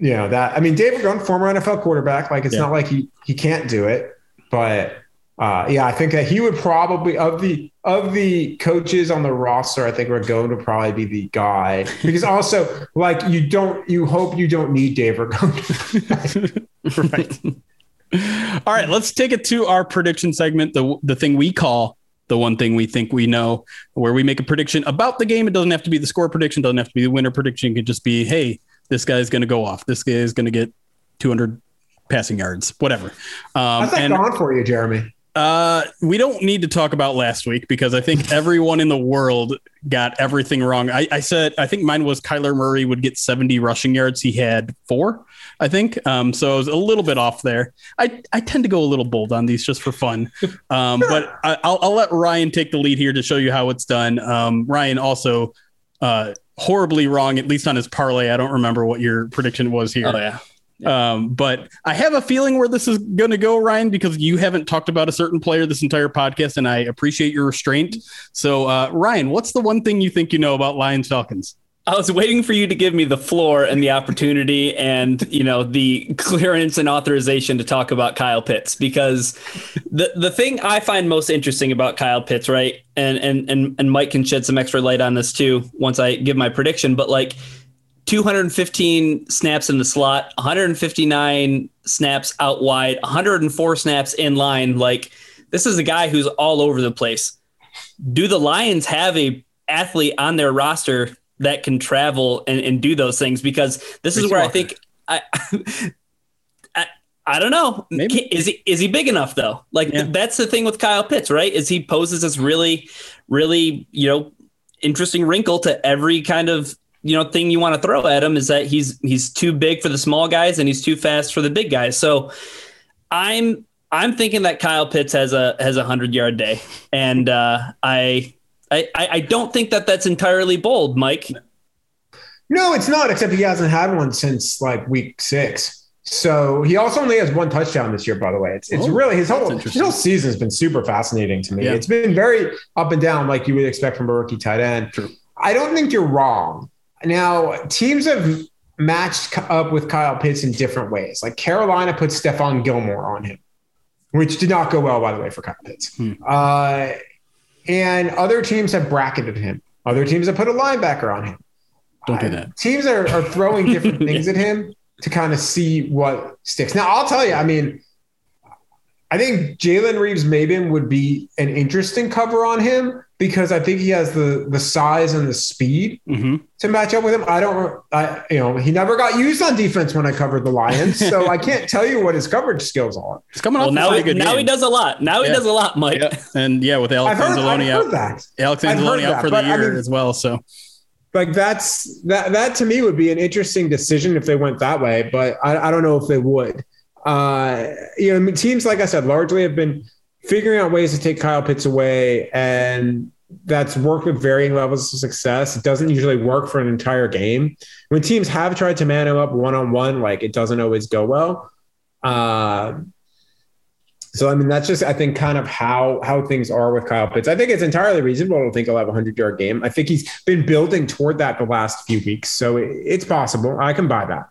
you know that. I mean, Dave Ragone, former NFL quarterback, like it's Yeah. not like he he can't do it, but. Uh, yeah, I think that he would probably of the of the coaches on the roster. I think Ragone would probably be the guy because also like you don't you hope you don't need Dave Ragone. right. All right, let's take it to our prediction segment, the the thing we call the one thing we think we know, where we make a prediction about the game. It doesn't have to be the score prediction, doesn't have to be the winner prediction. It could just be, hey, this guy's going to go off. This guy is going to get 200 passing yards, whatever. Um, How's that and gone for you, Jeremy? Uh, we don't need to talk about last week because I think everyone in the world got everything wrong. I, I said I think mine was Kyler Murray would get 70 rushing yards. He had four, I think. Um, so I was a little bit off there. I, I tend to go a little bold on these just for fun. Um, but I, I'll, I'll let Ryan take the lead here to show you how it's done. Um, Ryan also uh, horribly wrong, at least on his parlay. I don't remember what your prediction was here. Oh yeah. Um, but I have a feeling where this is going to go, Ryan, because you haven't talked about a certain player this entire podcast, and I appreciate your restraint. So, uh, Ryan, what's the one thing you think you know about Lions Falcons? I was waiting for you to give me the floor and the opportunity and you know the clearance and authorization to talk about Kyle Pitts because the the thing I find most interesting about Kyle Pitts, right? And and and and Mike can shed some extra light on this too once I give my prediction, but like 215 snaps in the slot, 159 snaps out wide, 104 snaps in line, like this is a guy who's all over the place. Do the Lions have a athlete on their roster that can travel and, and do those things because this is Tracy where I think I, I I don't know. Maybe. Is he is he big enough though? Like Yeah. that's the thing with Kyle Pitts, right? Is he poses this really, really, you know, interesting wrinkle to every kind of you know thing you want to throw at him is that he's he's too big for the small guys and he's too fast for the big guys. So I'm I'm thinking that Kyle Pitts has a has a hundred yard day, and uh, I, I I I don't think that that's entirely bold, Mike. No, it's not. Except he hasn't had one since like week six. So he also only has one touchdown this year. By the way, it's it's Oh, really his whole his whole season has been super fascinating to me. Yeah. It's been very up and down, like you would expect from a rookie tight end. True. I don't think you're wrong. Now teams have matched up with Kyle Pitts in different ways. Like Carolina put Stephon Gilmore on him, which did not go well, by the way, for Kyle Pitts. Hmm. Uh, and other teams have bracketed him. Other teams have put a linebacker on him. Don't do Uh, that. Teams are, are throwing different things at him to kind of see what sticks. Now, I'll tell you, I mean, I think Jalen Reeves-Maybin would be an interesting cover on him because I think he has the the size and the speed hmm to match up with him. I don't, I, you know, he never got used on defense when I covered the Lions, so I can't tell you what his coverage skills are. He's coming Well, off now he, good now he does a lot. Now he does a lot, Mike. Yeah. And yeah, with Alex I've heard, Anzalone out, that. Alex I've heard Anzalone out that, for the but I year mean- as well. So Like that's that that to me would be an interesting decision if they went that way, but I, I don't know if they would. Uh, you know, I mean, teams like I said largely have been figuring out ways to take Kyle Pitts away, and that's worked with varying levels of success. It doesn't usually work for an entire game. When teams have tried to man him up one on one, like it doesn't always go well. Uh, so I mean, that's just I think kind of how how things are with Kyle Pitts. I think it's entirely reasonable to think he'll have a hundred yard game. I think he's been building toward that the last few weeks, so it, it's possible. I can buy that.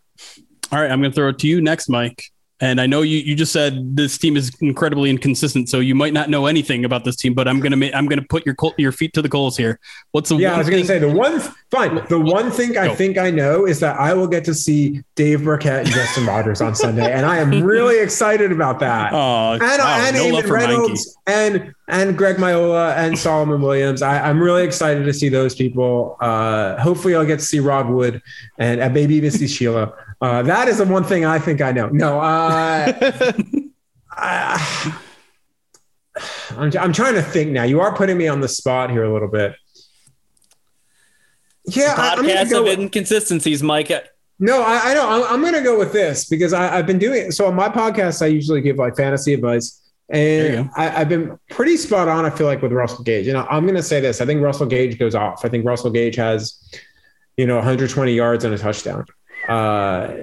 All right, I'm going to throw it to you next, Mike. And I know you, you just said this team is incredibly inconsistent, so you might not know anything about this team. But I'm gonna ma- I'm gonna put your col- your feet to the coals here. What's the Yeah, I one was thing? to say the one fine. The one thing I Go. think I know is that I will get to see Dave Birkett and Justin Rogers on Sunday, and I am really excited about that. Oh, and wow, and no Eamon. Reynolds and and Greg Miola and Solomon Williams. I, I'm really excited to see those people. Uh, hopefully, I'll get to see Rob Wood and uh, maybe even see Sheila. Uh, that is the one thing I think I know. No, uh, I, I'm, I'm trying to think now. You are putting me on the spot here a little bit. Yeah, I, I'm go of with- inconsistencies, Mike. no, I, I know. I'm, I'm going to go with this because I, I've been doing it. So on my podcast, I usually give like fantasy advice. And I, have been pretty spot on, I feel like, with Russell Gage. And I'm going to say this I think Russell Gage goes off. I think Russell Gage has, you know, 120 yards and a touchdown. Uh,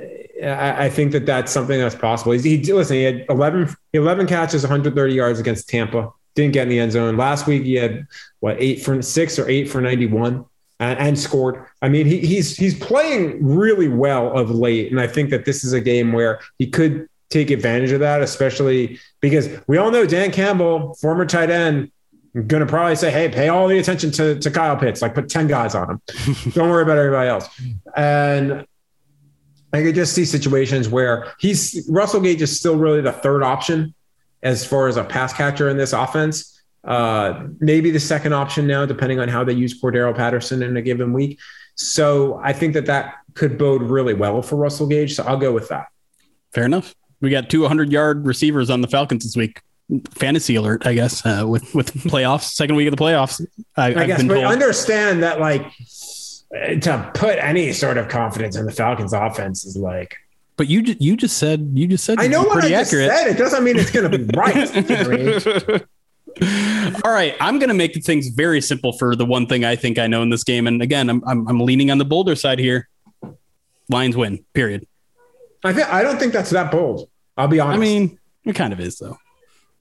I, I, think that that's something that's possible. He, he listen, he had 11, 11 catches, 130 yards against Tampa. Didn't get in the end zone. Last week he had what eight for six or eight for 91 and, and scored. I mean, he, he's he's playing really well of late, and I think that this is a game where he could take advantage of that, especially because we all know Dan Campbell, former tight end, going to probably say, hey, pay all the attention to, to Kyle Pitts, like put 10 guys on him. Don't worry about everybody else. And I could just see situations where he's Russell Gage is still really the third option as far as a pass catcher in this offense. Uh, maybe the second option now, depending on how they use Cordarrelle Patterson in a given week. So I think that that could bode really well for Russell Gage. So I'll go with that. Fair enough. We got 200 yard receivers on the Falcons this week. Fantasy alert, I guess, uh, with with playoffs, second week of the playoffs. I, I guess, but told. understand that like to put any sort of confidence in the Falcons offense is like. But you you just said you just said I know what I just accurate. said. It doesn't mean it's going to be right. All right, I'm going to make things very simple for the one thing I think I know in this game, and again, I'm I'm, I'm leaning on the bolder side here. Lions win. Period. I think I don't think that's that bold. I'll be honest. I mean, it kind of is though.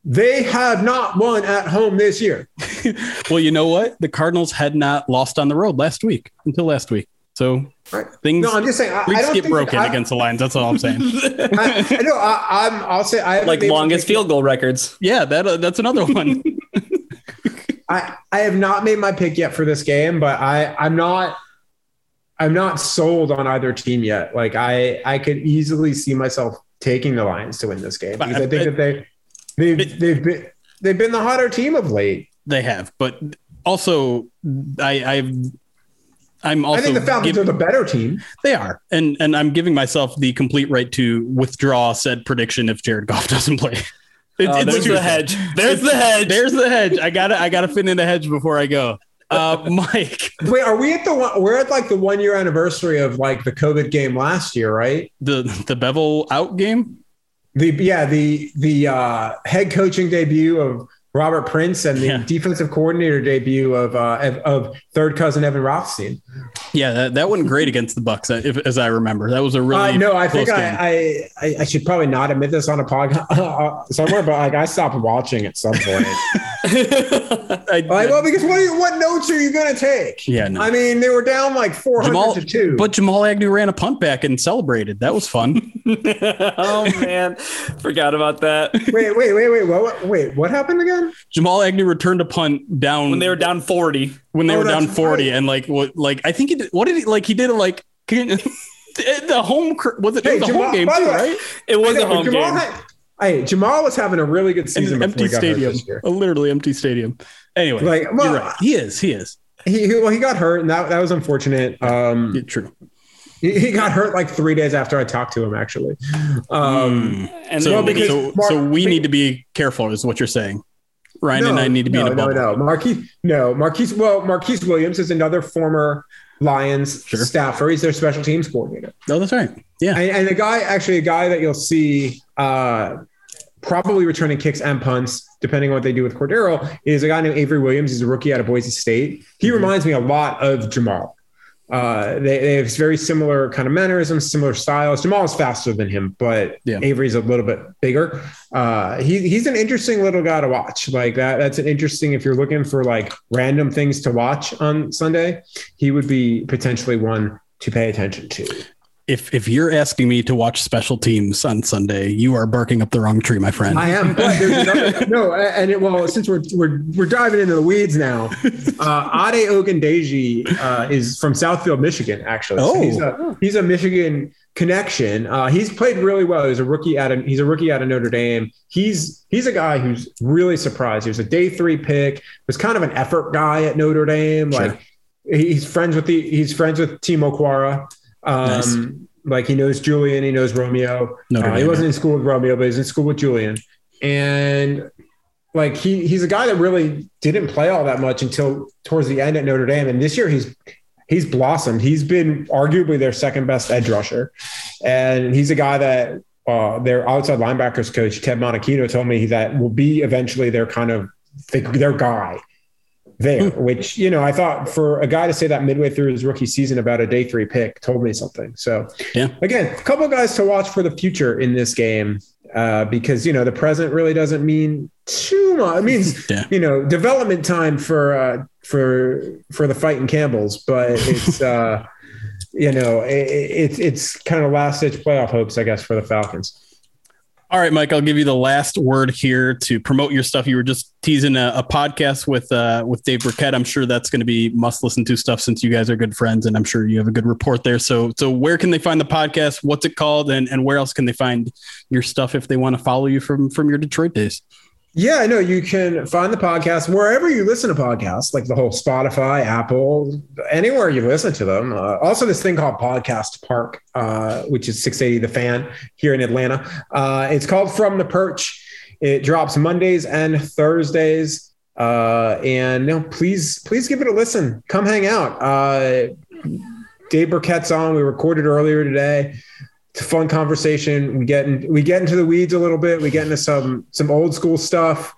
They have not won at home this year. well, you know what? The Cardinals had not lost on the road last week until last week. So right. things. No, I'm just saying. I, I don't get broken I, against the Lions. That's all I'm saying. I, I know. I, am I'll say. I like longest field goal records. Yeah, that uh, that's another one. I I have not made my pick yet for this game, but I I'm not I'm not sold on either team yet. Like I I could easily see myself taking the Lions to win this game because I think that they they've it, they've been they've been the hotter team of late. They have, but also I I've I'm also. I think the Falcons give, are the better team. They are, and and I'm giving myself the complete right to withdraw said prediction if Jared Goff doesn't play. It, oh, there's the hedge. There's the hedge. There's the hedge. I gotta I gotta fit in the hedge before I go. Uh, Mike, wait, are we at the one? We're at like the one year anniversary of like the COVID game last year, right? The the Bevell out game. The yeah the the uh, head coaching debut of Robert Prince and the yeah. defensive coordinator debut of, uh, of, of third cousin Evan Rothstein. Yeah, that, that went great against the Bucs, uh, if, as I remember. That was a really uh, no. I think I, I, I should probably not admit this on a podcast uh, somewhere, but like I stopped watching at some point. I, like, well, because what you, what notes are you going to take? Yeah, no. I mean they were down like four hundred to two, but Jamal Agnew ran a punt back and celebrated. That was fun. oh man, forgot about that. Wait, wait, wait, wait. What? Wait, what happened again? Jamal Agnew returned a punt down when they were down 40. When they oh, were down 40 right. and like what like I think he did what did he like he did it like the home was it, hey, it was Jamal, home game too, right? It was a home Jamal game. Had, hey, Jamal was having a really good season. An empty stadium, a literally empty stadium. Anyway, like, well, right. He is. He is. He, he, well, he got hurt, and that that was unfortunate. Um, yeah, true. He, he got hurt like three days after I talked to him, actually. Um, mm. And so, well, so, Mark, so we need to be careful, is what you're saying. Ryan no, and I need to be no, in a bubble. No, no, Marquise, no, Marquise. Well, Marquice Williams is another former Lions sure. staffer. He's their special teams coordinator. Oh, that's right. Yeah, and, and a guy, actually, a guy that you'll see uh, probably returning kicks and punts, depending on what they do with Cordarrelle, is a guy named Avery Williams. He's a rookie out of Boise State. He mm-hmm. reminds me a lot of Jamal. Uh, they, they, have very similar kind of mannerisms, similar styles. Jamal is faster than him, but yeah. Avery's a little bit bigger. Uh, he, he's an interesting little guy to watch. Like that, that's an interesting. If you're looking for like random things to watch on Sunday, he would be potentially one to pay attention to if if you're asking me to watch special teams on Sunday, you are barking up the wrong tree, my friend. I am. But another, no, and it, well, since we're we're we're diving into the weeds now, uh, Ade Ogundeji uh, is from Southfield, Michigan. Actually, oh, so he's a he's a Michigan connection. Uh, he's played really well. He's a rookie at a, he's a rookie out of Notre Dame. He's he's a guy who's really surprised. He was a day three pick. Was kind of an effort guy at Notre Dame. Sure. Like he's friends with the he's friends with Timo Okwara. Um, nice. Like he knows Julian, he knows Romeo. Uh, he wasn't in school with Romeo, but he's in school with Julian. And like he he's a guy that really didn't play all that much until towards the end at Notre Dame. And this year he's he's blossomed. He's been arguably their second best edge rusher. And he's a guy that uh, their outside linebackers coach Ted Monachino told me that will be eventually their kind of their guy there. Hmm. which you know I thought for a guy to say that midway through his rookie season about a day three pick told me something. So Yeah. again, a couple guys to watch for the future in this game uh, because you know the present really doesn't mean too much. It means Yeah. you know development time for uh, for for the fighting Campbells, but it's. uh you know, it, it's it's kind of last ditch playoff hopes, I guess, for the Falcons. All right, Mike, I'll give you the last word here to promote your stuff. You were just teasing a, a podcast with uh, with Dave Birkett. I'm sure that's going to be must listen to stuff since you guys are good friends, and I'm sure you have a good report there. So, so where can they find the podcast? What's it called? And and where else can they find your stuff if they want to follow you from from your Detroit days? Yeah, I know you can find the podcast wherever you listen to podcasts, like the whole Spotify, Apple, anywhere you listen to them. Uh, also, this thing called Podcast Park, uh, which is 680 The Fan here in Atlanta. Uh, it's called From the Perch. It drops Mondays and Thursdays. Uh, and please, please give it a listen. Come hang out. Uh, Dave Birkett's on. We recorded earlier today. It's a fun conversation. We get in, we get into the weeds a little bit. We get into some some old school stuff,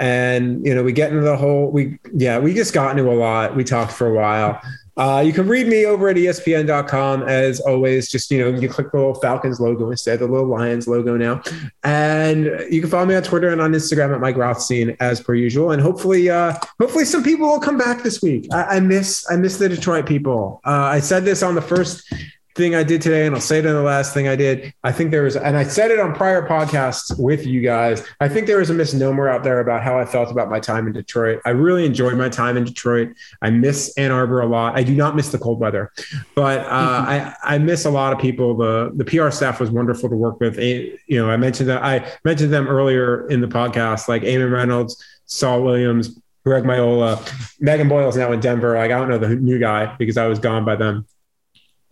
and you know we get into the whole we yeah we just got into a lot. We talked for a while. Uh, you can read me over at ESPN.com as always. Just you know you click the little Falcons logo instead of the little Lions logo now, and you can follow me on Twitter and on Instagram at Mike Rothstein as per usual. And hopefully, uh, hopefully some people will come back this week. I, I miss I miss the Detroit people. Uh, I said this on the first thing I did today, and I'll say it in the last thing I did. I think there was, and I said it on prior podcasts with you guys. I think there was a misnomer out there about how I felt about my time in Detroit. I really enjoyed my time in Detroit. I miss Ann Arbor a lot. I do not miss the cold weather, but uh, I, I miss a lot of people. The the PR staff was wonderful to work with. You know, I mentioned that I mentioned them earlier in the podcast, like Eamon Reynolds, Saul Williams. Greg Miola, Megan Boyle's now in Denver. Like I don't know the new guy because I was gone by then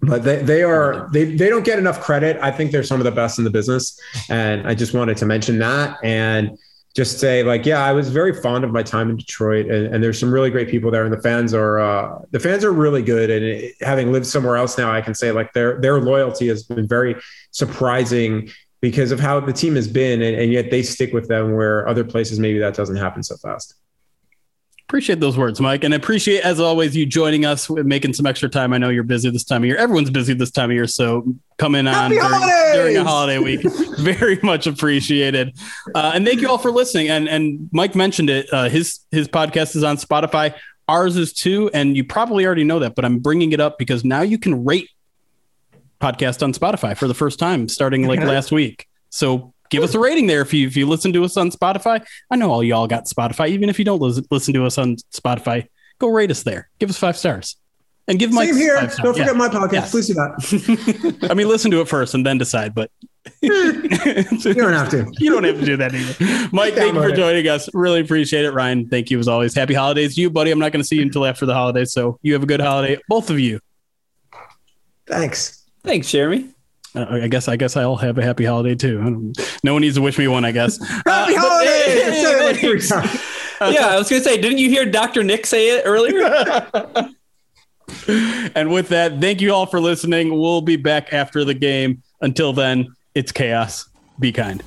but they, they are they, they don't get enough credit. I think they're some of the best in the business. And i just wanted to mention that and just say like yeah i was very fond of my time in detroit. And, and there's some really great people there. And the fans are uh, the fans are really good. And it, having lived somewhere else now i can say like their their loyalty has been very surprising because of how the team has been. And, and yet they stick with them where other places maybe that doesn't happen so fast Appreciate those words, Mike, and appreciate as always you joining us, making some extra time. I know you're busy this time of year. Everyone's busy this time of year, so coming on during, during a holiday week, very much appreciated. Uh, and thank you all for listening. And and Mike mentioned it. Uh, his his podcast is on Spotify. Ours is too, and you probably already know that, but I'm bringing it up because now you can rate podcast on Spotify for the first time, starting like last week. So give us a rating there if you if you listen to us on Spotify. I know all y'all got Spotify. Even if you don't listen, listen to us on Spotify, go rate us there. Give us five stars. And give Mike same here don't forget Yeah. my podcast Yes. please do that I mean, listen to it first and then decide. But you don't have to you don't have to do that either. Mike, thank you for it. joining us. Really appreciate it. Ryan, thank you as always. Happy holidays to you, buddy. I'm not going to see you until after the holidays, so you have a good holiday, both of you. thanks Thanks, Jeremy. I guess I guess I'll have a happy holiday too. No one needs to wish me one, I guess. happy Uh, holidays I said it like three Thanks. times. yeah, I was gonna say, didn't you hear Dr. Nick say it earlier? and with that, thank you all for listening. We'll be back after the game. Until then, it's chaos. Be kind.